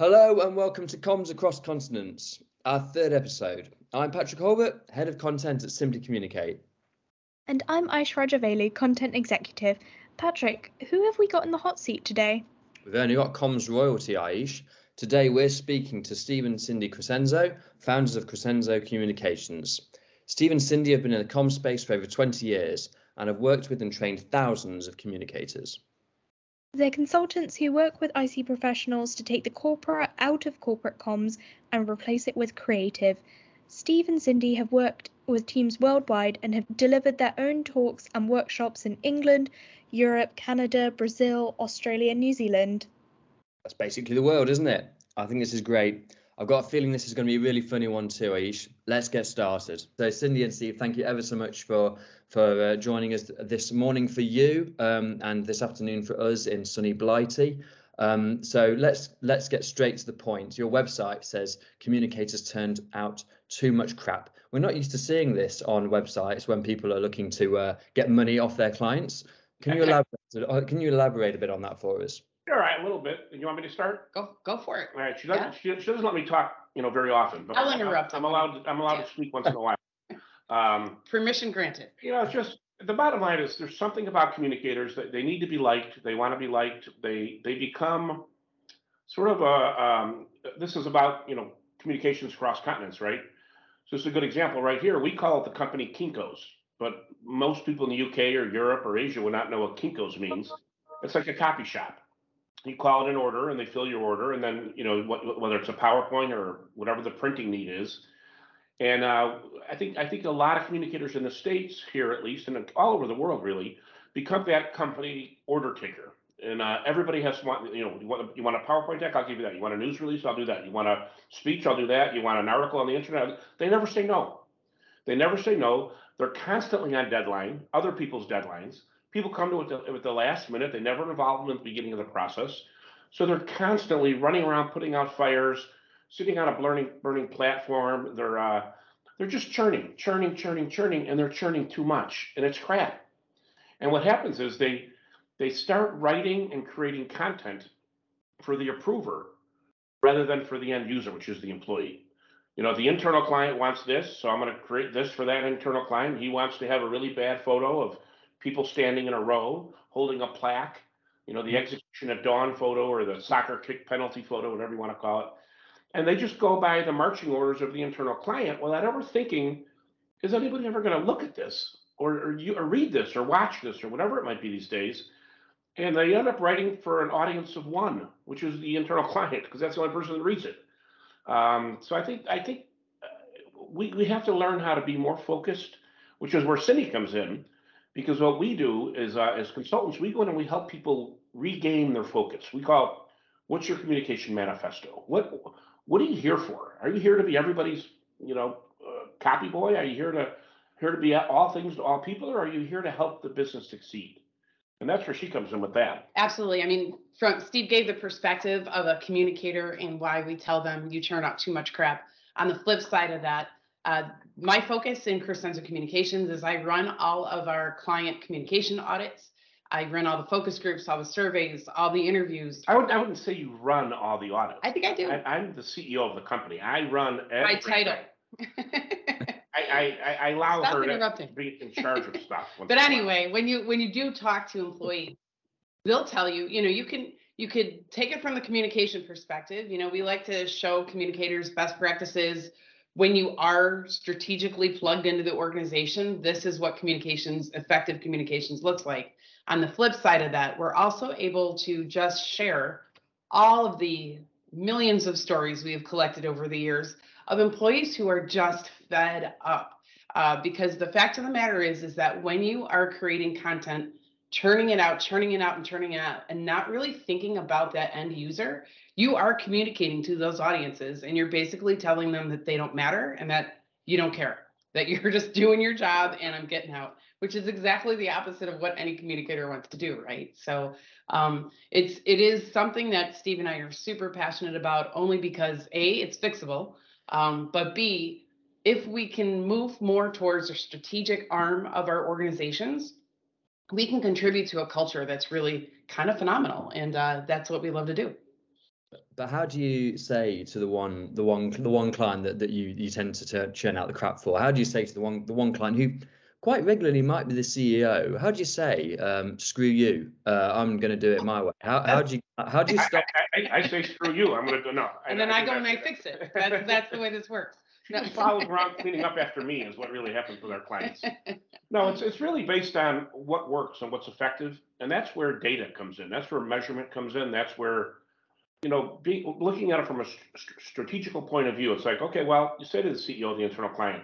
Hello and welcome to Comms Across Continents, our third episode. I'm Patrick Holbert, Head of Content at Simply Communicate. And I'm Aish Rajaveli, Content Executive. Patrick, who have we got in the hot seat today? We've only got comms royalty, Aish. Today we're speaking to Steve and Cindy Crescenzo, founders of Crescenzo Communications. Steve and Cindy have been in the comms space for over 20 years and have worked with and trained thousands of communicators. They're consultants who work with IC professionals to take the corporate out of corporate comms and replace it with creative. Steve and Cindy have worked with teams worldwide and have delivered their own talks and workshops in England, Europe, Canada, Brazil, Australia, and New Zealand. That's basically the world, isn't it? I think this is great. I've got a feeling this is going to be a really funny one too, Aish. Let's get started. So, Cindy and Steve, thank you ever so much for for uh, joining us this morning for you um, and this afternoon for us in sunny Blighty. Um, so let's let's get straight to the point. Your website says communicators turned out too much crap. We're not used to seeing this on websites when people are looking to uh, get money off their clients. Can you elaborate? Can you elaborate a bit on that for us? All right, a little bit. You want me to start? Go go for it. All right. She doesn't. She, she doesn't let me talk. You know, very often. But I'll interrupt. I'm, allowed. I'm allowed to speak once in a while. Um, Permission granted. You know, it's just the bottom line is there's something about communicators that they need to be liked. They want to be liked. They they become sort of a. Um, this is about you know communications across continents, right? So it's a good example right here. We call it the company Kinkos, but most people in the UK or Europe or Asia would not know what Kinkos means. It's like a copy shop you call it an order and they fill your order and then you know whether it's a powerpoint or whatever the printing need is. And uh, i think i think a lot of communicators in the states here at least and all over the world really become that company order taker. And uh, everybody has want you know you want you want a powerpoint deck i'll give you that. You want a news release i'll do that. You want a speech i'll do that. You want an article on the internet they never say no. They never say no. They're constantly on deadline other people's deadlines People come to it at the last minute. They never involve them in the beginning of the process. So they're constantly running around, putting out fires, sitting on a burning burning platform. They're uh, they're just churning, churning, churning, churning, and they're churning too much, and it's crap. And what happens is they they start writing and creating content for the approver rather than for the end user, which is the employee. You know, the internal client wants this, so I'm going to create this for that internal client. He wants to have a really bad photo of people standing in a row holding a plaque, you know, the mm-hmm. execution at dawn photo or the soccer kick penalty photo, whatever you want to call it. And they just go by the marching orders of the internal client without ever thinking, is anybody ever going to look at this or, or, you, or read this or watch this or whatever it might be these days? And they end up writing for an audience of one, which is the internal client, because that's the only person that reads it. Um, so I think I think uh, we, we have to learn how to be more focused, which is where Cindy comes in because what we do is uh, as consultants we go in and we help people regain their focus. We call it what's your communication manifesto? What what are you here for? Are you here to be everybody's you know uh, copy boy? Are you here to here to be all things to all people or are you here to help the business succeed? And that's where she comes in with that. Absolutely. I mean from steve gave the perspective of a communicator and why we tell them you turn out too much crap. On the flip side of that uh, my focus in Crescenzo Communications is I run all of our client communication audits. I run all the focus groups, all the surveys, all the interviews. I, would, I wouldn't say you run all the audits. I think I do. I, am the CEO of the company. I run my title. I, I, I, allow Stop her to be in charge of stuff. but anyway, when you when you do talk to employees, they'll tell you, you know, you can you could take it from the communication perspective. You know, we like to show communicators best practices when you are strategically plugged into the organization, this is what communications, effective communications looks like. On the flip side of that, we're also able to just share all of the millions of stories we have collected over the years of employees who are just fed up. Uh, because the fact of the matter is, is that when you are creating content, churning it out, turning it out, and turning it out, and not really thinking about that end user, you are communicating to those audiences and you're basically telling them that they don't matter and that you don't care that you're just doing your job and i'm getting out which is exactly the opposite of what any communicator wants to do right? So um, it's it is something that steve and i are super passionate about only because a it's fixable um, but b if we can move more towards a strategic arm of our organizations we can contribute to a culture that's really kind of phenomenal and uh, that's what we love to do But how do you say to the one, the one, the one client that, that you you tend to churn out the crap for? How do you say to the one, the one client who quite regularly might be the CEO? How do you say, um, "Screw you, uh, I'm going to do it my way"? How, how do you how do you stop? I, I, I say, "Screw you, I'm going to do no." And then I, go and I fix it. That's that's the way this works. She just follows around cleaning up after me is what really happens with our clients. No, it's it's really based on what works and what's effective, and that's where data comes in. That's where measurement comes in. That's where you know, be, looking at it from a st- strategical point of view, it's like, okay, well, you say to the CEO of the internal client,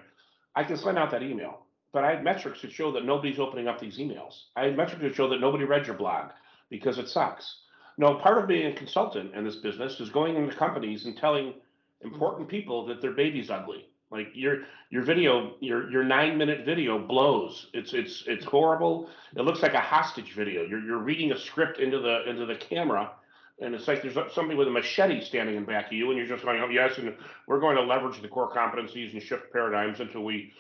I can send out that email, but I had metrics that show that nobody's opening up these emails. I had metrics that show that nobody read your blog because it sucks. No, part of being a consultant in this business is going into companies and telling Mm-hmm. important people that their baby's ugly. Like your your video, your your nine minute video blows. It's it's it's horrible. It looks like a hostage video. You're you're reading a script into the into the camera and it's like there's somebody with a machete standing in back of you, and you're just going, oh, yes, and we're going to leverage the core competencies and shift paradigms until we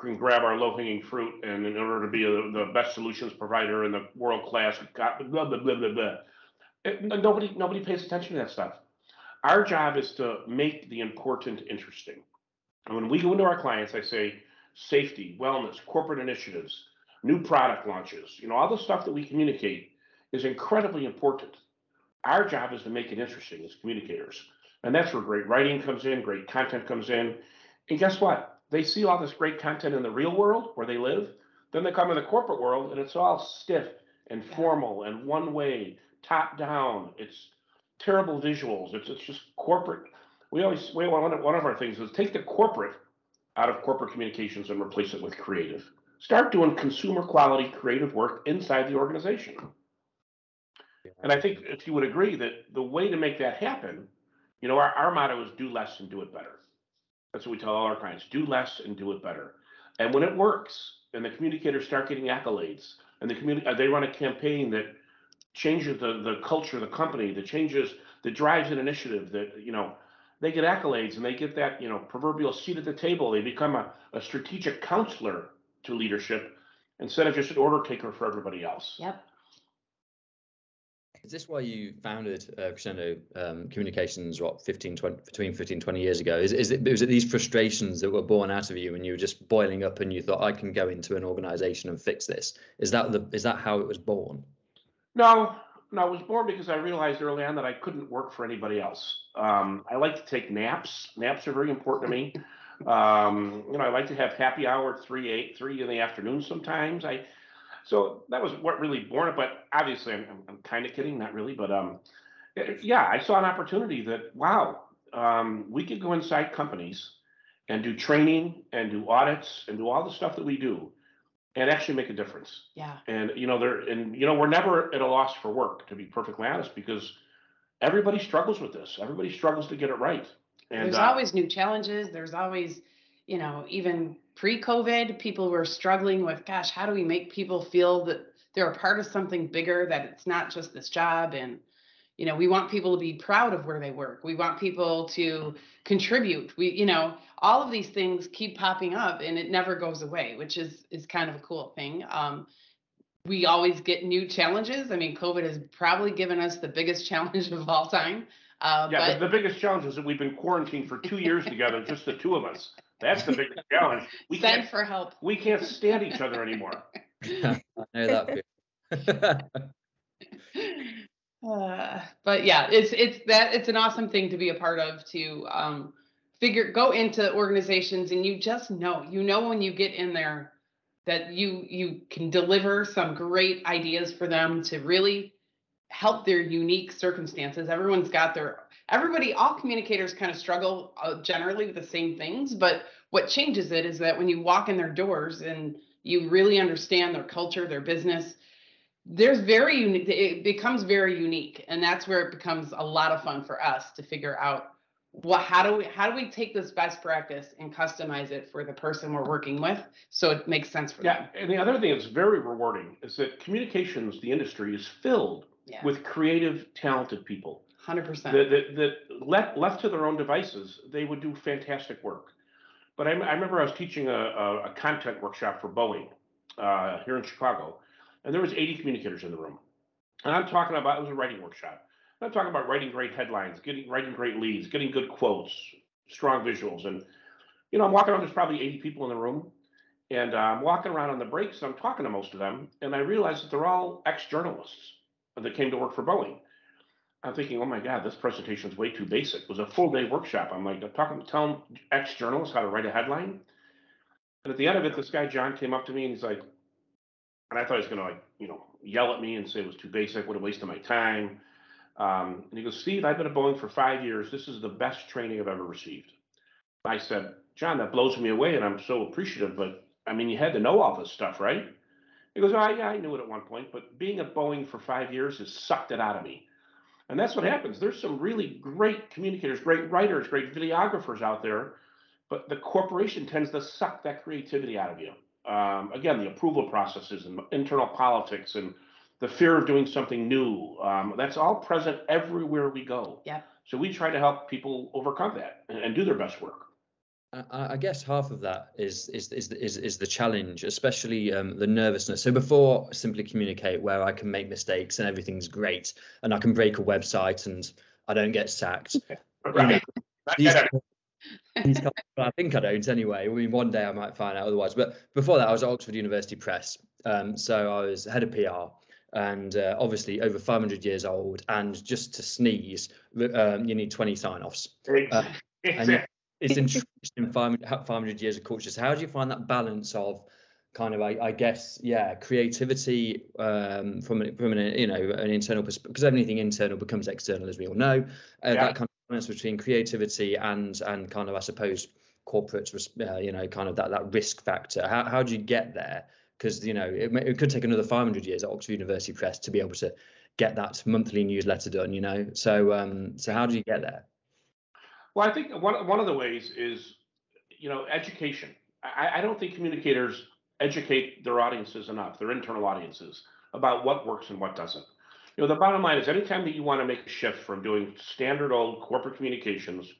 can grab our low-hanging fruit, and in order to be a, the best solutions provider in the world class, blah blah blah blah. blah. It, nobody nobody pays attention to that stuff. Our job is to make the important interesting. And when we go into our clients, I say safety, wellness, corporate initiatives, new product launches, you know, all the stuff that we communicate is incredibly important. Our job is to make it interesting as communicators. And that's where great writing comes in, great content comes in. And guess what? They see all this great content in the real world where they live. Then they come in the corporate world and it's all stiff and formal and one way, top down. It's terrible visuals. It's, it's just corporate. We always, we, one of our things is take the corporate out of corporate communications and replace it with creative. Start doing consumer quality creative work inside the organization. And I think if you would agree that the way to make that happen, you know, our, our motto is do less and do it better. That's what we tell all our clients do less and do it better. And when it works and the communicators start getting accolades and the community, uh, they run a campaign that changes the, the culture of the company, that changes, that drives an initiative that, you know, they get accolades and they get that, you know, proverbial seat at the table. They become a, a strategic counselor to leadership instead of just an order taker for everybody else. Yep. Is this why you founded uh, Crescenzo um, Communications, what, 15, 20, between 15, 20 years ago? Is, is it, was it these frustrations that were born out of you and you were just boiling up and you thought, I can go into an organization and fix this? Is that the, is that how it was born? No, no, it was born because I realized early on that I couldn't work for anybody else. Um, I like to take naps. Naps are very important to me. Um, you know, I like to have happy hour three eight three in the afternoon sometimes. I so that was what really born it. But obviously, I'm, I'm, I'm kind of kidding, not really. But um, yeah, I saw an opportunity that wow, um, we could go inside companies and do training and do audits and do all the stuff that we do and actually make a difference. Yeah. And you know, there and you know, we're never at a loss for work, to be perfectly honest, because everybody struggles with this. Everybody struggles to get it right. And there's uh, always new challenges. There's always, you know, even pre-COVID, people were struggling with, gosh, how do we make people feel that they're a part of something bigger, that it's not just this job and you know we want people to be proud of where they work we want people to contribute we you know all of these things keep popping up and it never goes away which is is kind of a cool thing um, we always get new challenges i mean covid has probably given us the biggest challenge of all time uh, yeah but... the, the biggest challenge is that we've been quarantined for two years together just the two of us that's the biggest challenge. We Send can't, for help. We can't stand each other anymore. I know that. uh, but yeah, it's it's that it's an awesome thing to be a part of to um, figure go into organizations and you just know you know when you get in there that you you can deliver some great ideas for them to really help their unique circumstances. Everyone's got their everybody, all communicators kind of struggle uh, generally with the same things, but what changes it is that when you walk in their doors and you really understand their culture, their business, there's very unique, it becomes very unique. And that's where it becomes a lot of fun for us to figure out what how do we how do we take this best practice and customize it for the person we're working with so it makes sense for yeah, them. Yeah, and the other thing that's very rewarding is that communications, the industry, is filled yeah. with creative, talented people. Hundred percent. That, that, left left to their own devices, they would do fantastic work. But I, I remember I was teaching a, a, a content workshop for Boeing uh, here in Chicago, and there was 80 communicators in the room. And I'm talking about it was a writing workshop, I'm talking about writing great headlines, getting writing great leads, getting good quotes, strong visuals, and you know, I'm walking around. There's probably 80 people in the room, and uh, I'm walking around on the breaks. And I'm talking to most of them, and I realize that they're all ex-journalists that came to work for Boeing. I'm thinking, oh my God, this presentation is way too basic. It was a full day workshop. I'm like, I'm talking, telling ex-journalists how to write a headline. And at the end of it, this guy John came up to me and he's like, and I thought he was gonna like, you know, yell at me and say it was too basic, would have wasted my time. Um, and he goes, Steve, I've been at Boeing for five years. This is the best training I've ever received. I said, John, that blows me away, and I'm so appreciative. But I mean, you had to know all this stuff, right? He goes, oh, yeah, I knew it at one point, but being at Boeing for five years has sucked it out of me. And that's what happens. There's some really great communicators, great writers, great videographers out there, but the corporation tends to suck that creativity out of you. Um, again, the approval processes and internal politics and the fear of doing something new. Um, that's all present everywhere we go. Yeah. So we try to help people overcome that and, and do their best work. I, I guess half of that is is is is, is the challenge, especially um, the nervousness. So before simply communicate, where I can make mistakes and everything's great, and I can break a website and I don't get sacked. Right. These, these I think I don't anyway. I mean, one day I might find out otherwise. But before that, I was at Oxford University Press, um, so I was head of PR and uh, obviously over 500 years old. And just to sneeze, um, you need 20 sign-offs. Uh, and it's entrenched in 500 years of culture. So how do you find that balance of kind of, I, I guess, yeah, creativity um, from from an you know an internal perspective because anything internal becomes external, as we all know. Uh, yeah. That kind balance between creativity and and kind of, I suppose, corporate, uh, you know, kind of that that risk factor. How how do you get there? Because you know it, it could take another 500 years at Oxford University Press to be able to get that monthly newsletter done. You know, so um, so how do you get there? Well, I think one one of the ways is, you know, education. I, I don't think communicators educate their audiences enough, their internal audiences, about what works and what doesn't. You know, the bottom line is anytime that you want to make a shift from doing standard old corporate communications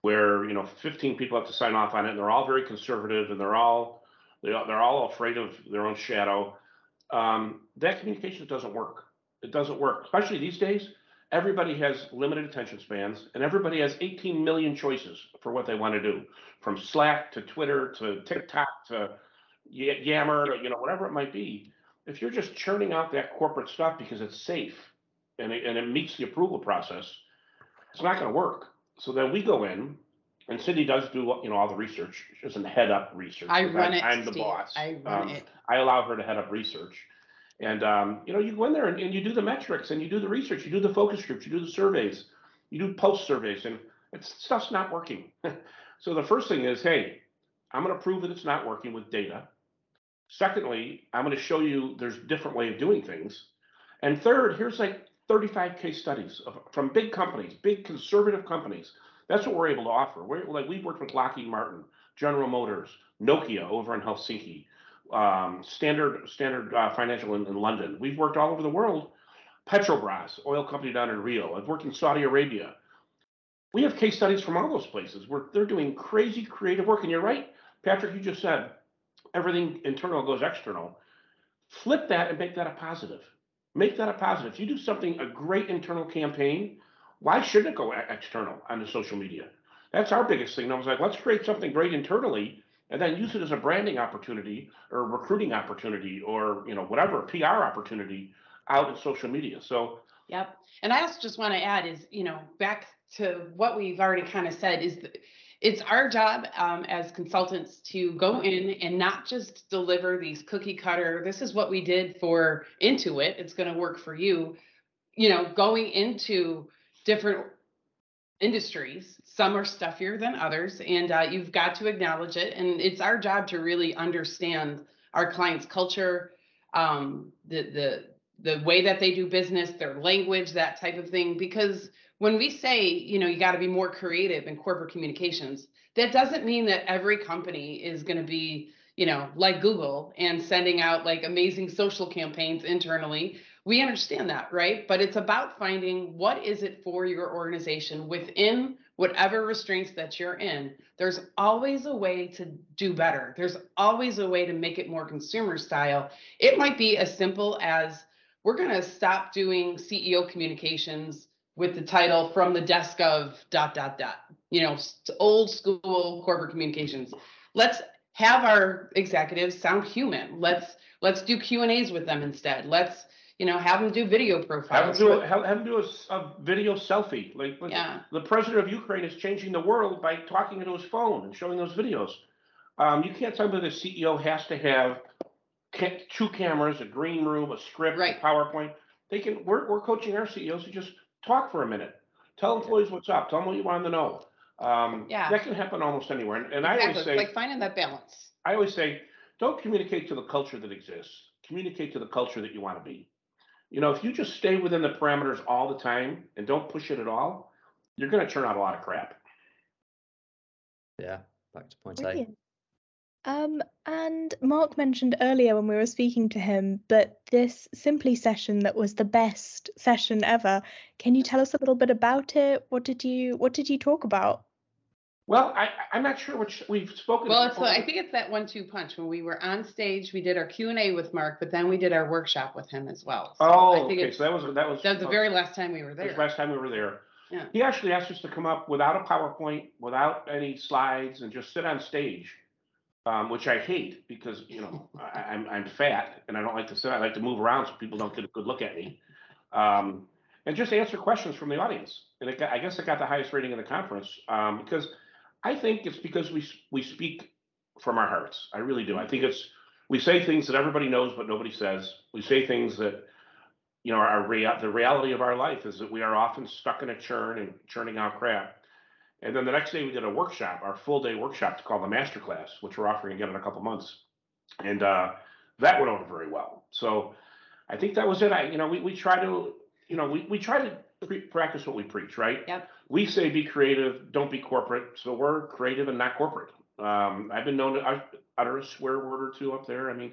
where, you know, 15 people have to sign off on it and they're all very conservative and they're all they're all afraid of their own shadow, um, that communication doesn't work. It doesn't work, especially these days everybody has limited attention spans and everybody has 18 million choices for what they want to do from slack to twitter to tiktok to yammer you know whatever it might be if you're just churning out that corporate stuff because it's safe and it, and it meets the approval process it's not going to work so then we go in and Cindy does do you know all the research. She doesn't head up research. I run I, it. I'm Steve. the boss. I run um, it. I allow her to head up research. And um, you know, you go in there and, and, you do the metrics and you do the research, you do the focus groups, you do the surveys, you do post surveys, and it's stuff's not working. so the first thing is, hey, I'm going to prove that it's not working with data. Secondly, I'm going to show you there's different way of doing things. And third, here's like 35 case studies of, from big companies, big conservative companies. That's what we're able to offer. We're like we've worked with Lockheed Martin, General Motors, Nokia over in Helsinki, um, Standard Standard uh, Financial in, in, London. We've worked all over the world. Petrobras, oil company down in Rio. I've worked in Saudi Arabia. We have case studies from all those places where they're doing crazy creative work. And you're right, Patrick. You just said everything internal goes external. Flip that and make that a positive. Make that a positive. If you do something a great internal campaign, why shouldn't it go external on the social media? That's our biggest thing. I was like, let's create something great internally and then use it as a branding opportunity or recruiting opportunity or you know whatever PR opportunity out in social media. So yep. And I also just want to add is you know back to what we've already kind of said is that it's our job um, as consultants to go in and not just deliver these cookie cutter this is what we did for intuit it's going to work for you you know going into different industries. Some are stuffier than others, and uh, you've got to acknowledge it. And it's our job to really understand our clients' culture, um, the the the way that they do business, their language, that type of thing. Because when we say, you know, you got to be more creative in corporate communications, that doesn't mean that every company is going to be, you know, like Google and sending out like amazing social campaigns internally. We understand that right? But it's about finding what is it for your organization within whatever restraints that you're in. There's always a way to do better. There's always a way to make it more consumer style. It might be as simple as we're going to stop doing ceo communications with the title from the desk of dot dot dot. You know, old school corporate communications. Let's have our executives sound human. Let's let's do Q and A's with them instead. Let's you know have them do video profiles. Have them do a, have, have them do a, a video selfie. Like, like yeah. the president of Ukraine is changing the world by talking into his phone and showing those videos. Um, you can't tell me the CEO has to have two cameras, a green room, a script, right. a PowerPoint. They can. We're, we're coaching our CEOs to just talk for a minute. Tell employees what's up. Tell them what you want them to know. Um, yeah. That can happen almost anywhere. And, and exactly. I always say, like finding that balance. I always say, don't communicate to the culture that exists. Communicate to the culture that you want to be. You know, if you just stay within the parameters all the time and don't push it at all, you're going to turn out a lot of crap. Yeah, back to point Brilliant. Um, and Mark mentioned earlier when we were speaking to him that this Simply session that was the best session ever. Can you tell us a little bit about it? What did you What did you talk about? Well, I, I'm not sure which we've spoken. Well, it's I think it's that one-two punch. When we were on stage, we did our Q and A with Mark, but then we did our workshop with him as well. So oh, okay. So that was that was that was the very last time we were there. The last time we were there. Yeah. He actually asked us to come up without a PowerPoint, without any slides, and just sit on stage, um, which I hate because you know I, am I'm, I'm fat and I don't like to sit. I like to move around so people don't get a good look at me, um, and just answer questions from the audience. And got, I guess it got the highest rating in the conference um, because I think it's because we we speak from our hearts. I really do. I think it's we say things that everybody knows but nobody says. We say things that you know our rea- the reality of our life is that we are often stuck in a churn and churning out crap. And then the next day we did a workshop, our full day workshop called the master class, which we're offering again in a couple months. And uh, that went over very well. So I think that was it. I you know we we try to you know we we try to pre- practice what we preach, right? Yep we say be creative, don't be corporate. So we're creative and not corporate. Um, I've been known to utter a swear word or two up there. I mean,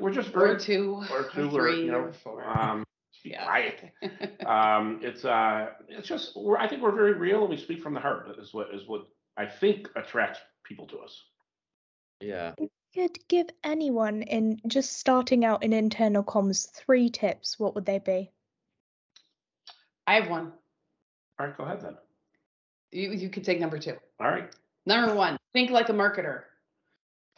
we're just very or two or two or three or, you know, or four. Um, yeah. quiet. um, it's uh, it's just we're, I think we're very real and we speak from the heart. Is what is what I think attracts people to us. Yeah. If you could give anyone in just starting out in internal comms three tips, what would they be? I have one. All right, go ahead then. You you could take number two. All right. Number one, think like a marketer.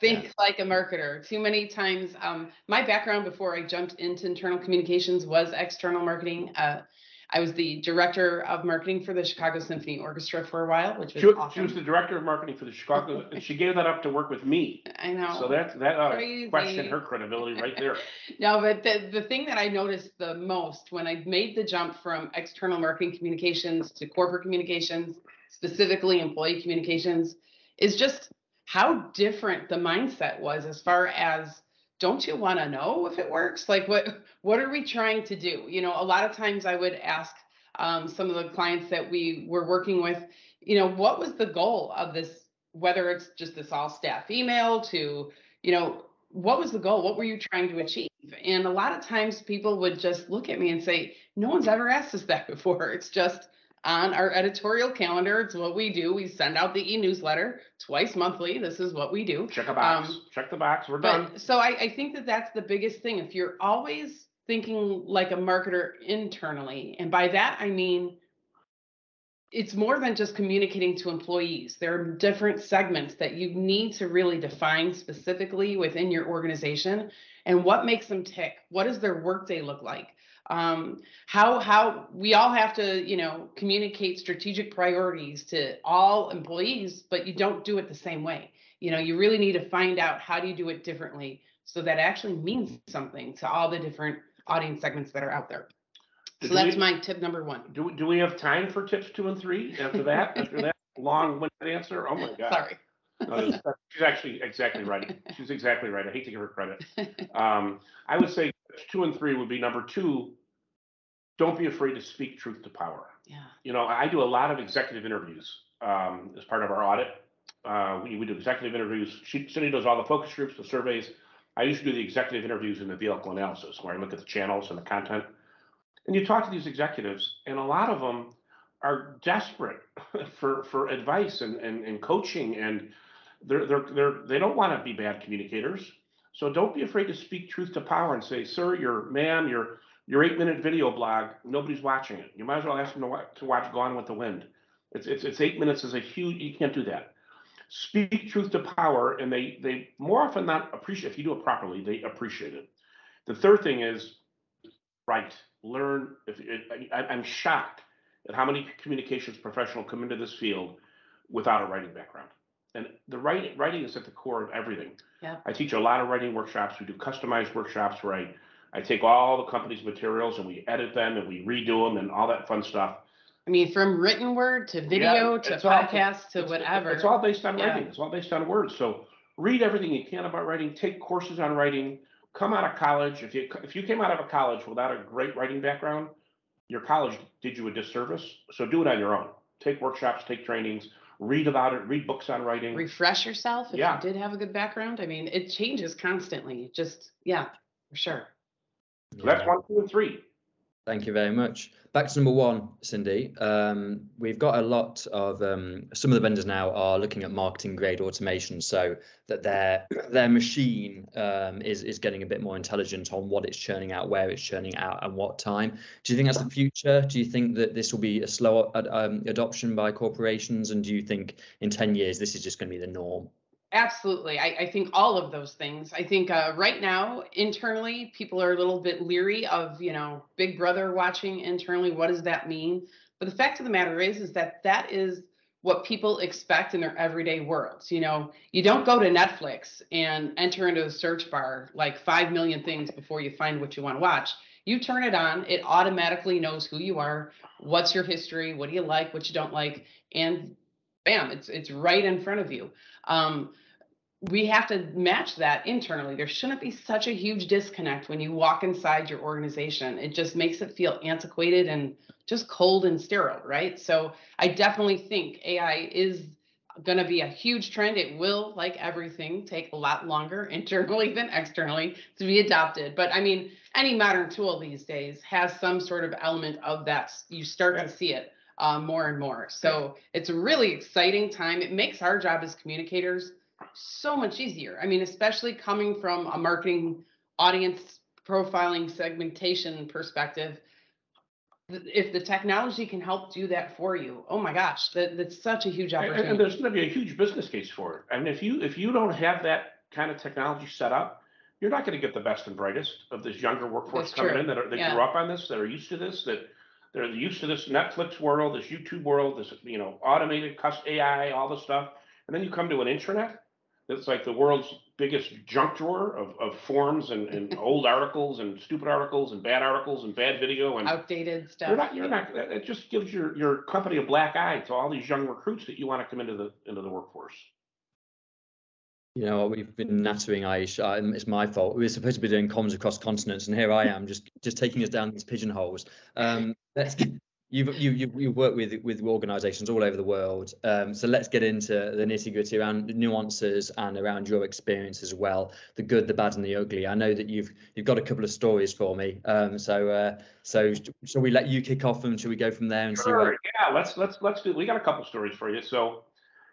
Think yeah. like a marketer. Too many times, um, my background before I jumped into internal communications was external marketing. Uh, I was the director of marketing for the Chicago Symphony Orchestra for a while, which was she, awesome. She was the director of marketing for the Chicago, and she gave that up to work with me. I know. So that that uh, question her credibility right there. no, but the the thing that I noticed the most when I made the jump from external marketing communications to corporate communications, specifically employee communications, is just how different the mindset was as far as don't you want to know if it works? Like what what are we trying to do? You know a lot of times i would ask um, some of the clients that we were working with you know what was the goal of this whether it's just this all staff email to you know what was the goal? What were you trying to achieve? And a lot of times people would just look at me and say no one's ever asked us that before. It's just on our editorial calendar. It's what we do. We send out the e-newsletter twice monthly. This is what we do. Check a box. Um, Check the box. We're done. So I, I think that that's the biggest thing. If you're always thinking like a marketer internally, and by that I mean it's more than just communicating to employees. There are different segments that you need to really define specifically within your organization and what makes them tick. What does their workday look like? Um, how how we all have to you know communicate strategic priorities to all employees but you don't do it the same way you know you really need to find out how do you do it differently so that actually means something to all the different audience segments that are out there so do that's we, my tip number one do, do we have time for tips two and three after that after that long-winded answer oh my god sorry no, she's actually exactly right. She's exactly right. I hate to give her credit. Um, I would say two and three would be number two. Don't be afraid to speak truth to power. Yeah. You know, I do a lot of executive interviews um, as part of our audit. Uh, we, we do executive interviews. She, Cindy does all the focus groups, the surveys. I used to do the executive interviews in the vehicle analysis, where I look at the channels and the content. And you talk to these executives, and a lot of them are desperate for for advice and, and, and coaching, and they're they're they're they don't want to be bad communicators. So don't be afraid to speak truth to power and say, sir, your ma'am, your Your eight minute video blog, nobody's watching it. You might as well ask them to watch, to watch Gone with the Wind. It's, it's, it's eight minutes is a huge, you can't do that. Speak truth to power, and they, they more often not appreciate, if you do it properly, they appreciate it. The third thing is write, learn. If it, I, I'm shocked at how many communications professionals come into this field without a writing background. And the writing, writing is at the core of everything. Yeah. I teach a lot of writing workshops. We do customized workshops where I, I take all the company's materials and we edit them and we redo them and all that fun stuff. I mean, from written word to video Yeah, to it's all- podcast to whatever. It's all based on Yeah. writing. It's all based on words. So read everything you can about writing. Take courses on writing. Come out of college. If you if you came out of a college without a great writing background, your college did you a disservice. So do it on your own. Take workshops. Take trainings. Read about it. Read books on writing. refresh yourself if Yeah. you did have a good background. I mean, it changes constantly. Just yeah, for sure. So that's one, two, and three. Thank you very much. Back to number one, Cindy. Um, we've got a lot of um, some of the vendors now are looking at marketing grade automation, so that their their machine um, is is getting a bit more intelligent on what it's churning out, where it's churning out, and what time. Do you think that's the future? Do you think that this will be a slower ad, um, adoption by corporations, and do you think in ten years this is just going to be the norm? Absolutely. I, I think all of those things. I think uh, right now, internally, people are a little bit leery of, you know, Big Brother watching internally. What does that mean? But the fact of the matter is, is that that is what people expect in their everyday worlds. You know, you don't go to Netflix and enter into the search bar like 5 million things before you find what you want to watch. You turn it on, it automatically knows who you are, what's your history, what do you like, what you don't like, and bam, it's it's right in front of you. Um, we have to match that internally. There shouldn't be such a huge disconnect when you walk inside your organization. It just makes it feel antiquated and just cold and sterile, right? So I definitely think AI is going to be a huge trend. It will, like everything, take a lot longer internally than externally to be adopted. But I mean, any modern tool these days has some sort of element of that. You start to see it uh, more and more. So it's a really exciting time. It makes our job as communicators so much easier. I mean, especially coming from a marketing audience profiling segmentation perspective. If the technology can help do that for you, oh my gosh, that, that's such a huge And, and there's going to be a huge business case for it. I mean, if you if you don't have that kind of technology set up, you're not going to get the best and brightest of this younger workforce That's coming true. in that are, that Yeah. grew up on this, that are used to this, that they're used to this Netflix world, this YouTube world, this you know automated cus AI, all this stuff, and then you come to an intranet that's like the world's biggest junk drawer of, of forms and, and old articles and stupid articles and bad articles and bad video and Outdated stuff. you're not, you're not, it just gives your, your company a black eye to all these young recruits that you want to come into the, into the workforce. You know, we've been nattering Aish. Um, it's my fault. We were supposed to be doing comms across continents, and here I am, just just taking us down these pigeonholes. Um, let's. You've you you you work with with organisations all over the world. Um, so let's get into the nitty gritty around the nuances and around your experience as well, the good, the bad, and the ugly. I know that you've you've got a couple of stories for me. Um, so uh, so shall we let you kick off and shall we go from there and see Sure, where? yeah, let's, let's, let's do, we got a couple of stories for you. So,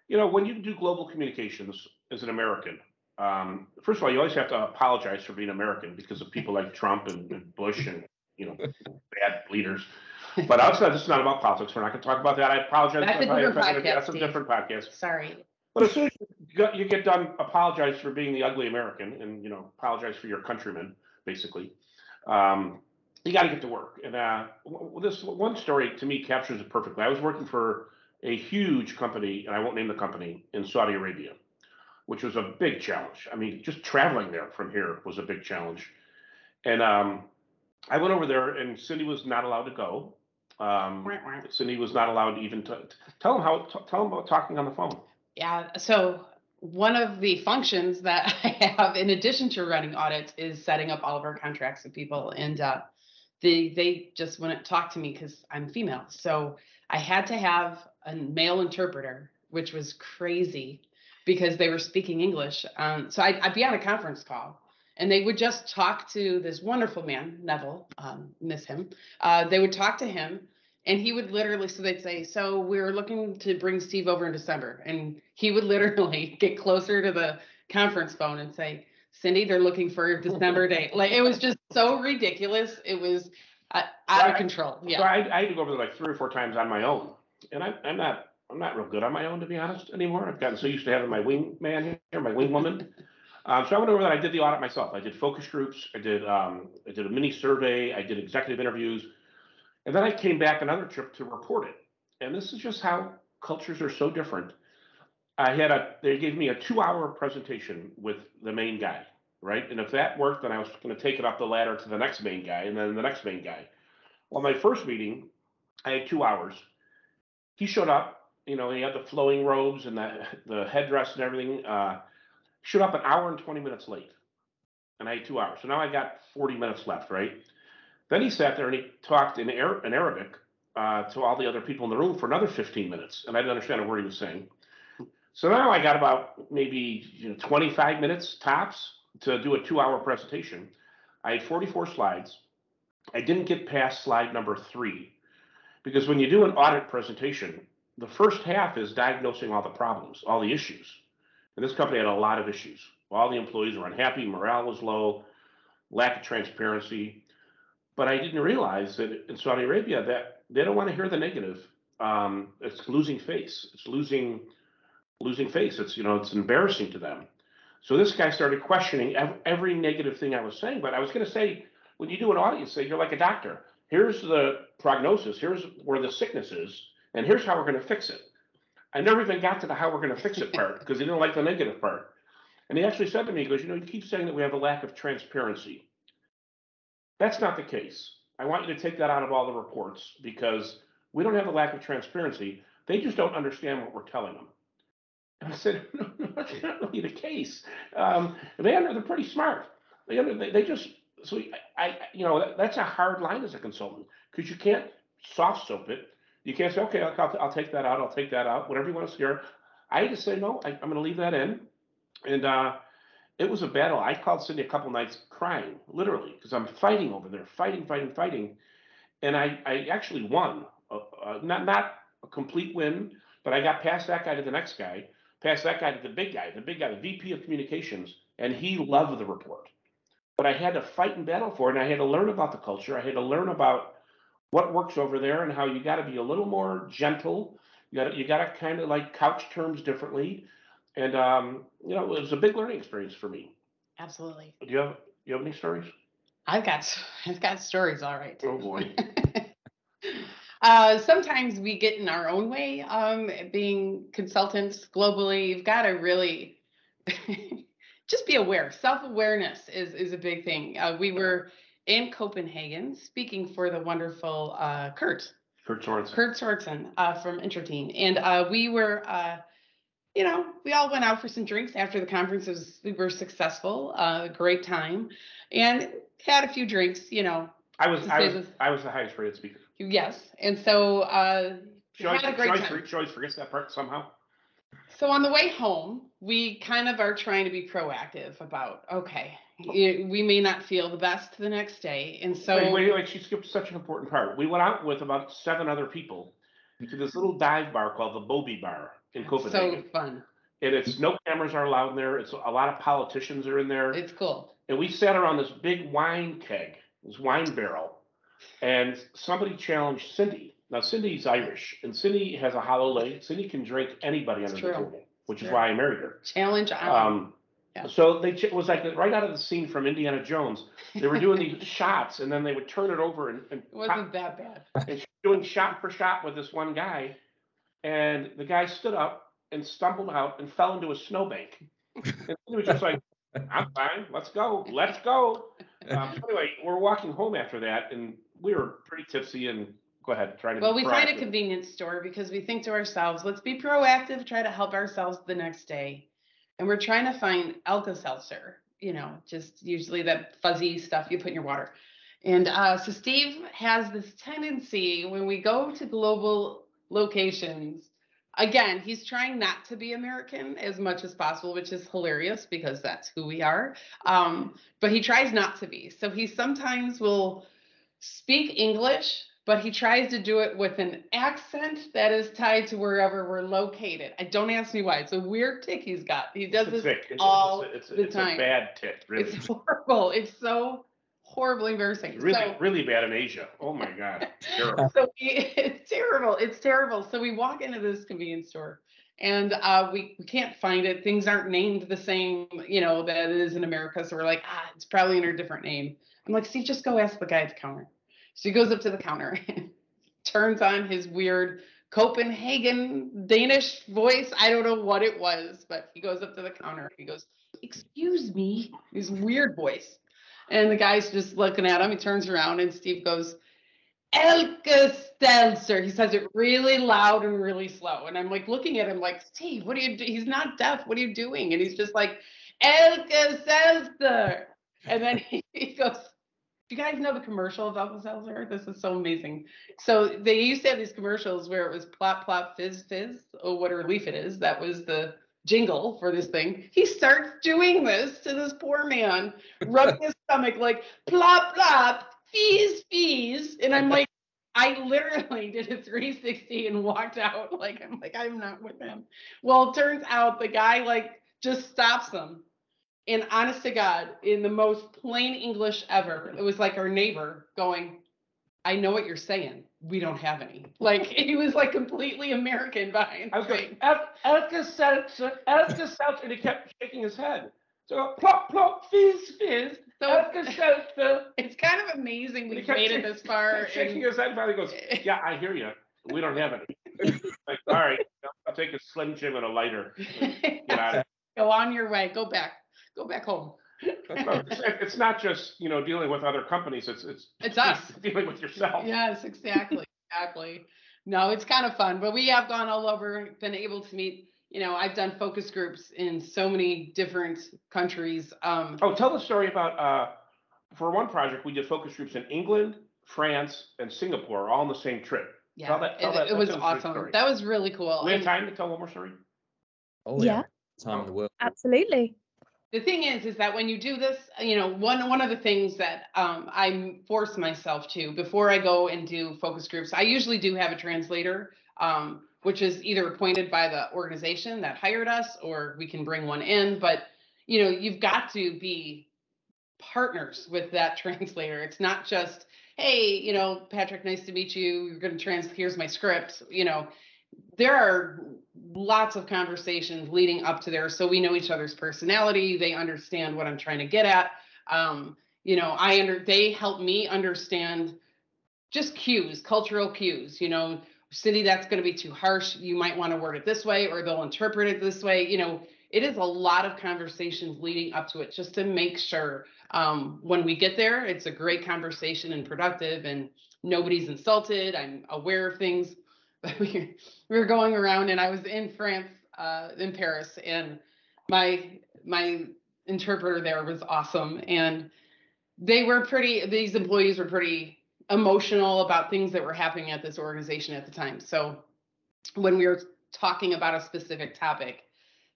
you know, when you do global communications as an American, um, first of all, you always have to apologize for being American because of people like Trump and, and Bush and, you know, bad leaders. But outside, this is not about politics. We're not going to talk about that. I apologize. That's a if I- if different podcast, That's a different podcast. Sorry. But as soon as you get, you get done, apologize for being the ugly American and, you know, apologize for your countrymen, basically. Um, you got to get to work. And uh, this one story to me captures it perfectly. I was working for a huge company, and I won't name the company, in Saudi Arabia, which was a big challenge. I mean, just traveling there from here was a big challenge. And um, I went over there, and Cindy was not allowed to go. Um. Cindy was not allowed even to tell them how t- tell them about talking on the phone. Yeah, so one of the functions that I have in addition to running audits is setting up all of our contracts with people and uh they they just wouldn't talk to me because I'm female. So I had to have a male interpreter, which was crazy because they were speaking English. Um, so I'd, I'd be on a conference call and they would just talk to this wonderful man, Neville, um, miss him. Uh, they would talk to him and he would literally, so they'd say, so we're looking to bring Steve over in December. And he would literally get closer to the conference phone and say, Cindy, they're looking for December date. Like it was just so ridiculous. It was uh, out of Right. control. So Yeah. I, I had to go over there like three or four times on my own, and I'm, I'm not, I'm not real good on my own to be honest anymore. I've gotten so used to having my wing man here, my wing woman. Um, so I went over there. I did the audit myself. I did focus groups. I did, um, I did a mini survey. I did executive interviews, and then I came back another trip to report it. And this is just how cultures are so different. I had a, they gave me a two-hour presentation with the main guy, right? And if that worked, then I was going to take it up the ladder to the next main guy, and then the next main guy. Well, my first meeting, I had two hours. He showed up, you know, he had the flowing robes and the, the headdress and everything. Uh, showed up an hour and 20 minutes late. And I had two hours. So now I got 40 minutes left, right? Then he sat there and he talked in, Ar- in Arabic uh, to all the other people in the room for another 15 minutes. And I didn't understand a word he was saying. So now I got about maybe you know, 25 minutes tops to do a two hour presentation. I had 44 slides. I didn't get past slide number three because when you do an audit presentation, the first half is diagnosing all the problems, all the issues. And this company had a lot of issues. All the employees were unhappy, morale was low, lack of transparency. But I didn't realize that in Saudi Arabia that they don't want to hear the negative. Um, it's losing face. It's losing losing face. It's you know it's embarrassing to them. So this guy started questioning ev- every negative thing I was saying. But I was going to say when you do an audience, say you're like a doctor. Here's the prognosis. Here's where the sickness is, and here's how we're going to fix it. I never even got to the how we're going to fix it part because he didn't like the negative part. And he actually said to me, he goes, you know, you keep saying that we have a lack of transparency. That's not the case. I want you to take that out of all the reports because we don't have a lack of transparency. They just don't understand what we're telling them. And I said, no, no, that's not really the case. Um, they under, they're pretty smart. They under, they, they just, so I, I you know, that, that's a hard line as a consultant because you can't soft soap it. You can't say, okay, I'll, I'll, take that out. I'll take that out. Whatever you want to hear. I just say, no, I, I'm going to leave that in. And uh, it was a battle. I called Cindy a couple nights crying, literally, because I'm fighting over there, fighting, fighting, fighting. And I, I actually won. Uh, uh, not not a complete win, but I got past that guy to the next guy, past that guy to the big guy, the big guy, the VP of communications, and he loved the report. But I had to fight and battle for it, and I had to learn about the culture. I had to learn about what works over there and how you got to be a little more gentle. You got you got to kind of like couch terms differently, and um, you know it was a big learning experience for me. Absolutely. Do you have you have any stories? I've got I've got stories, all right. Oh boy. uh, sometimes we get in our own way. Um, being consultants globally, you've got to really just be aware. Self awareness is is a big thing. Uh, we were in Copenhagen speaking for the wonderful uh, Kurt Kurt Sorensen. Kurt Sorensen uh, from Interteen, and uh, we were. Uh, you know, we all went out for some drinks after the conference. It was we were successful, uh, great time, and had a few drinks. You know, I was I was I was the highest rated speaker. Yes, and so uh, She always, had a she great always, time. for- she always forgets that part somehow. So on the way home, we kind of are trying to be proactive about okay, we may not feel the best the next day, and so wait, wait, wait, she skipped such an important part. We went out with about seven other people to this little dive bar called the Bobi Bar in Copenhagen. so fun. and it's no cameras are allowed in there. It's a lot of politicians are in there. It's cool. and we sat around this big wine keg, this wine barrel, and somebody challenged Cindy. Now Cindy's Irish, and Cindy has a hollow leg. Cindy can drink anybody It's under the table, which is True. why I married her. Challenge on. Um, Yeah. So they ch- it was like right out of the scene from Indiana Jones. They were doing these shots, and then they would turn it over and, and, it wasn't that bad. and she's doing shot for shot with this one guy, and the guy stood up and stumbled out and fell into a snowbank. And he was just like, "I'm fine. Let's go. Let's go." Um, so anyway, we're walking home after that, and we were pretty tipsy. And go ahead, try to. Well, be we find a proactive. convenience store because we think to ourselves, let's be proactive, try to help ourselves the next day. And we're trying to find Alka Seltzer, you know, just usually that fuzzy stuff you put in your water. And uh, so Steve has this tendency when we go to global locations, again, he's trying not to be American as much as possible, which is hilarious because that's who we are. Um, but he tries not to be. So he sometimes will speak English but he tries to do it with an accent that is tied to wherever we're located. I don't ask me why. It's a weird tick he's got. He does It's this. It's, all it's, it's, the it's a bad tick, really. It's horrible. It's so horribly embarrassing. really, so, really bad in Asia. Oh my God, it's terrible. so we, it's terrible. It's terrible. So we walk into this convenience store and uh, we, we can't find it. Things aren't named the same, you know, that it is in America. So we're like, ah, it's probably under a different name. I'm like, Steve, just go ask the guy at the counter. So he goes up to the counter and turns on his weird Copenhagen Danish voice. I don't know what it was, but he goes up to the counter. He goes, Excuse me, his weird voice. And the guy's just looking at him. He turns around and Steve goes, Elke Stelzer. He says it really loud and really slow. And I'm like looking at him like, Steve, what are you? He's not deaf. What are you doing? And he's just like, Alka-Seltzer. And then he, he goes, Do you guys know the commercial of Alka-Seltzer? This is so amazing. So they used to have these commercials where it was plop, plop, fizz, fizz, Oh, what a relief it is. That was the jingle for this thing. He starts doing this to this poor man, rubbing his stomach like plop, plop, fees, fees. And I'm like, I literally did a 360 and walked out. Like, I'm like, I'm not with him. Well, it turns out the guy like just stops them. And honest to God, in the most plain English ever, it was like our neighbor going, I know what you're saying. We don't have any. Like he was like completely American behind. I was going, thing. "El- Alka-Seltzer, Elke Seltzer, and he kept shaking his head. So plop, plop, fizz, fizz, So Seltzer. it's kind of amazing we've made it this far. shaking and- his head, finally goes, yeah, I hear you. We don't have any. like, all right, I'll take a Slim Jim and a lighter. Get out of Go on your way. Go back. Go back home. Well, it's, it's not just you know dealing with other companies. It's it's It's us. dealing with yourself. Yes, exactly. Exactly. No, it's kind of fun, but we have gone all over, been able to meet, you know, I've done focus groups in so many different countries. Um, Oh, tell the story about uh, for one project we did focus groups in England, France, and Singapore, all on the same trip. yeah, tell that- tell it, that- it that was sounds like a awesome. story. That was really cool. we have time to tell one more story. Oh Yeah. Time in the world. Absolutely. The thing is, is that when you do this, you know, one one of the things that um, I force myself to before I go and do focus groups, I usually do have a translator, um, which is either appointed by the organization that hired us, or we can bring one in. But you know, you've got to be partners with that translator. It's not just, hey, you know, Patrick, nice to meet you. You're going to trans. Here's my script. You know, there are lots of conversations leading up to there so we know each other's personality they understand what i'm trying to get at. Um, you know i under they help me understand just cues cultural cues you know city that's going to be too harsh you might want to word it this way or they'll interpret it this way you know. It is a lot of conversations leading up to it just to make sure um, when we get there it's a great conversation and productive and nobody's insulted i'm aware of things we we were going around and I was in France, uh, in Paris, and my my interpreter there was awesome, and they were pretty. These employees were pretty emotional about things that were happening at this organization at the time. So when we were talking about a specific topic,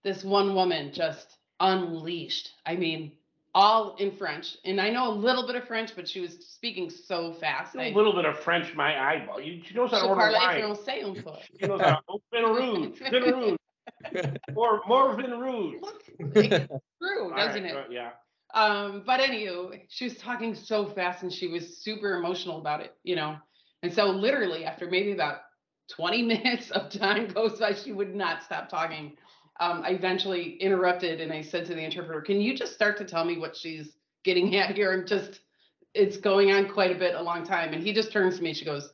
this one woman just unleashed. I mean, all in French, and I know a little bit of French, but she was speaking so fast. A I- little bit of French, my eyeball. You, she knows how Je to order parlais wine. français un peu. She knows how to vin rouge, vin rouge, more more vin rouge. Look, it's true, doesn't right, it? uh, yeah. Um, but anywho, she was talking so fast and she was super emotional about it, you know. And so literally after maybe about 20 minutes of time goes by, she would not stop talking. Um, I eventually interrupted and I said to the interpreter, Can you just start to tell me what she's getting at here? I'm just it's going on quite a bit, a long time. And he just turns to me, she goes,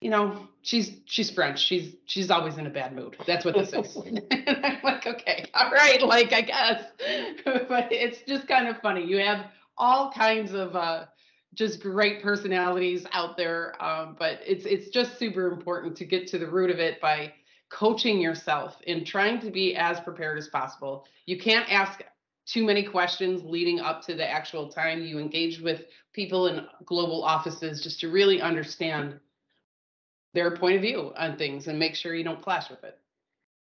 you know, she's she's French. She's she's always in a bad mood. That's what this is. and I'm like, okay, all right, like I guess. but it's just kind of funny. You have all kinds of uh just great personalities out there. Um, but it's it's just super important to get to the root of it by coaching yourself and trying to be as prepared as possible. You can't ask too many questions leading up to the actual time you engage with people in global offices just to really understand their point of view on things and make sure you don't clash with it.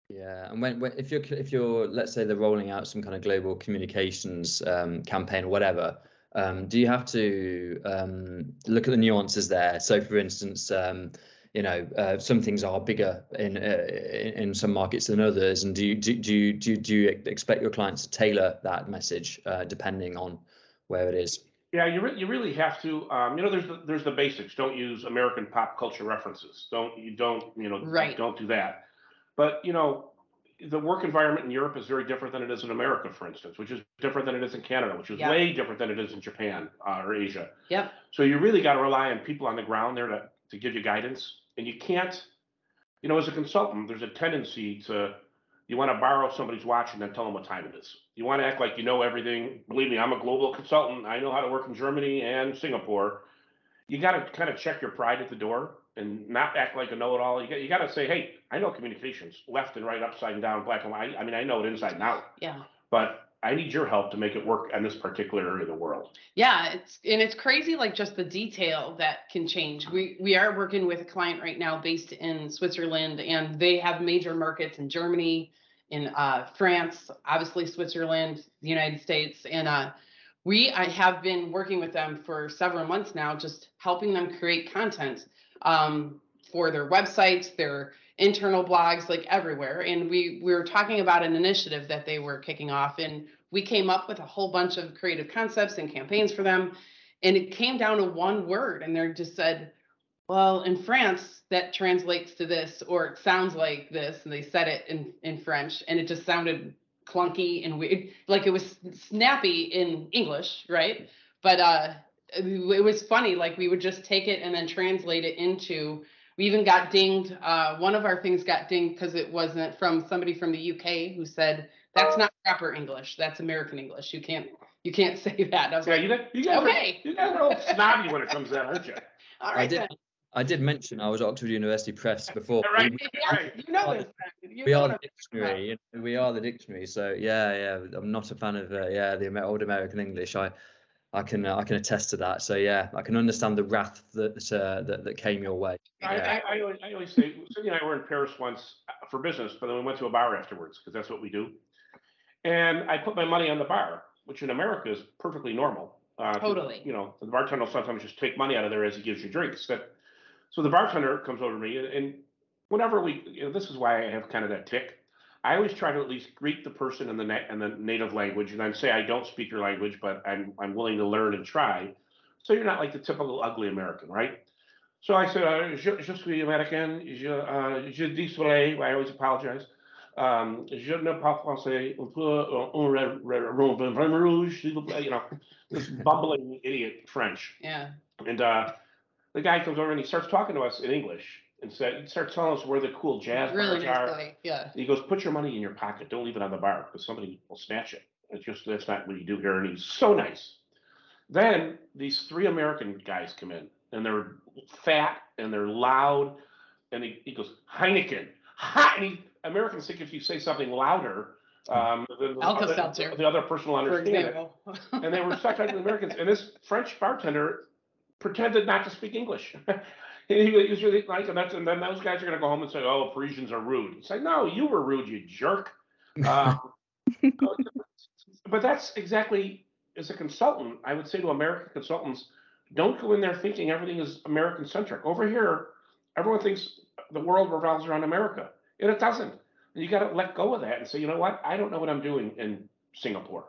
Yeah, and when, when if you're if you're let's say they're rolling out some kind of global communications um, campaign or whatever, um, do you have to um, look at the nuances there? So, for instance, um, you know, uh, some things are bigger in, uh, in some markets than others, and do you do, do you do, do you expect your clients to tailor that message uh, depending on where it is? Yeah, you re- you really have to. Um, you know, there's the, there's the basics. Don't use American pop culture references. Don't you don't you know Right. don't do that. But you know, the work environment in Europe is very different than it is in America, for instance, which is different than it is in Canada, which is Yeah. way different than it is in Japan uh, or Asia. Yep. So you really got to rely on people on the ground there to to give you guidance, and you can't. You know, as a consultant, there's a tendency to you want to borrow somebody's watch and then tell them what time it is. You want to act like you know everything. Believe me, I'm a global consultant. I know how to work in Germany and Singapore. You got to kind of check your pride at the door and not act like a know-it-all. You got you got to say, hey, I know communications, left and right, upside and down, black and white. I mean, I know it inside and out, Yeah. but I need your help to make it work in this particular area of the world. Yeah, it's and it's crazy like just the detail that can change. We we are working with a client right now based in Switzerland and they have major markets in Germany, in uh, France, obviously Switzerland, the United States, and uh, we I have been working with them for several months now, just helping them create content um, for their websites, their internal blogs, like everywhere. And we we were talking about an initiative that they were kicking off, and we came up with a whole bunch of creative concepts and campaigns for them, and it came down to one word, and they just said, "Well, in France, that translates to this, or it sounds like this," and they said it in in French, and it just sounded clunky and weird, like it was snappy in English, right? But uh, it was funny. Like we would just take it and then translate it into. We even got dinged. Uh, one of our things got dinged because it wasn't from somebody from the UK who said that's not proper English. That's American English. You can't you can't say that. I was Yeah, like, you got you guys Okay. are you guys are all snobby when it comes to that, aren't you? all I did then. I did mention I was at Oxford University Press before. All right. We- Yeah, Right. you know Well, this. You we know are the dictionary. you know, we are the dictionary. So yeah, yeah. I'm not a fan of uh, yeah the old American English. I I can uh, I can attest to that. So yeah, I can understand the wrath that uh, that, that came your way. I, Yeah. I, I, always, I always say, Cindy and I were in Paris once uh, for business, but then we went to a bar afterwards because that's what we do. And I put my money on the bar, which in America is perfectly normal. Uh, Totally. You know, the bartender will sometimes just take money out of there as he gives you drinks. That, so the bartender comes over to me, and, and whenever we, you know, this is why I have kind of that tick. I always try to at least greet the person in the na- in the native language, and then say I don't speak your language, but I'm I'm willing to learn and try. So you're not like the typical ugly American, right? So I said, uh, je, je suis américain, je, uh, je désolé, I always apologize. Um, je ne parle français, un peu, un rouge, s'il vous plaît, you know, this bumbling idiot French. Yeah. And uh, the guy comes over and he starts talking to us in English and said, he starts telling us where the cool jazz Really bars nice are. guy. Yeah. He goes, put your money in your pocket. Don't leave it on the bar because somebody will snatch it. It's just that's not what you do here. And he's so nice. Then these three American guys come in and they're fat and they're loud. And he, he goes, Heineken. Ha! And he, Americans think if you say something louder, um, the, the, the, the other person will understand it. And they were such ugly Americans. And this French bartender pretended not to speak English. he, he was really nice, and that's and then those guys are gonna go home and say, "Oh, Parisians are rude." It's like, no, you were rude, you jerk. Um, but that's exactly as a consultant, I would say to American consultants, don't go in there thinking everything is American centric. Over here, everyone thinks the world revolves around America, and it doesn't. And you got to let go of that and say, you know what? I don't know what I'm doing in Singapore.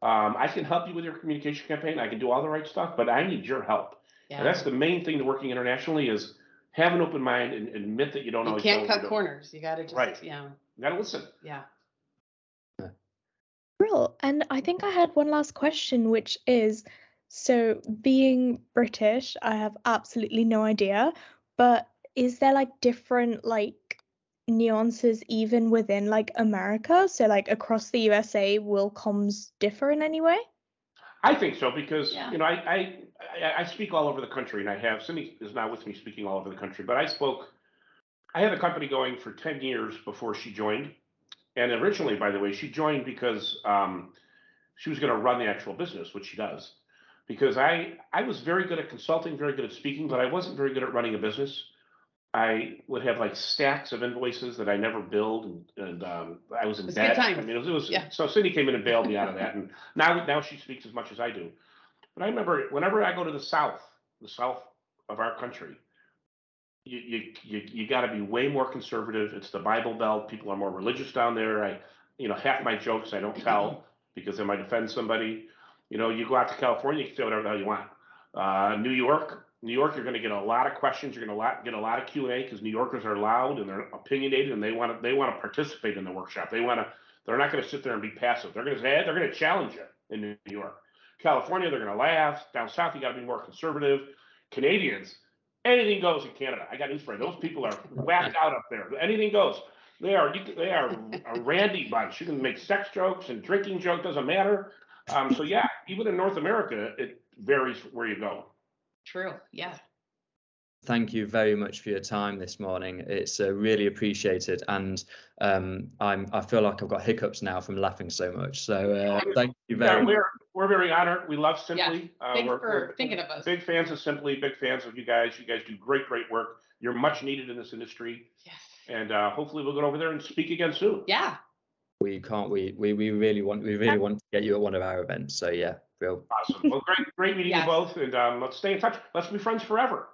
Um, I can help you with your communication campaign. I can do all the right stuff, but I need your help. And that's the main thing to working internationally is have an open mind and admit that you don't know. You always can't know what cut you're corners. You gotta just Right. yeah. You gotta listen. Yeah. Real. And I think I had one last question, which is so being British, I have absolutely no idea, but is there like different like nuances even within like America? So like across the USA, will comms differ in any way? I think so because Yeah. you know I, I I I speak all over the country and I have Cindy is not with me speaking all over the country, but I spoke. I had a company going for ten years before she joined, and originally, by the way, she joined because um, she was going to run the actual business, which she does. Because I I was very good at consulting, very good at speaking, but I wasn't very good at running a business. I would have like stacks of invoices that I never billed, and, and um, I was in good debt. I mean, it was, it was Yeah. so Cindy came in and bailed me out of that, and now now she speaks as much as I do. But I remember whenever I go to the South, the South of our country, you you you, you got to be way more conservative. It's the Bible Belt. People are more religious down there. I, you know, half my jokes I don't tell because they might offend somebody. You know, you go out to California, you can say whatever the hell you want. Uh, New York, New York, you're going to get a lot of questions. You're going to get a lot of Q and A because New Yorkers are loud and they're opinionated and they want to they want to participate in the workshop. They want to. They're not going to sit there and be passive. They're going to say they're going to challenge you in New York. California, they're going to laugh. Down south, you got to be more conservative. Canadians, anything goes in Canada. I got news for you. Those people are whacked out up there. Anything goes. They are they are a randy bunch. You can make sex jokes and drinking joke doesn't matter. Um, so yeah, even in North America, it varies where you go. True. Yeah. Thank you very much for your time this morning. It's uh, really appreciated, and um, I'm I feel like I've got hiccups now from laughing so much. So uh, thank you very yeah, much. We're we're very honored. We love Simply. Yeah. Thanks uh, for we're, thinking of us. Big fans of Simply. Big fans of you guys. You guys do great, great work. You're much needed in this industry, Yes. and uh, hopefully we'll get over there and speak again soon. Yeah. We can't. We we we really want. We really want to get you at one of our events. So yeah, real. Awesome. Well, great, great meeting Yes. you both, and um, let's stay in touch. Let's be friends forever.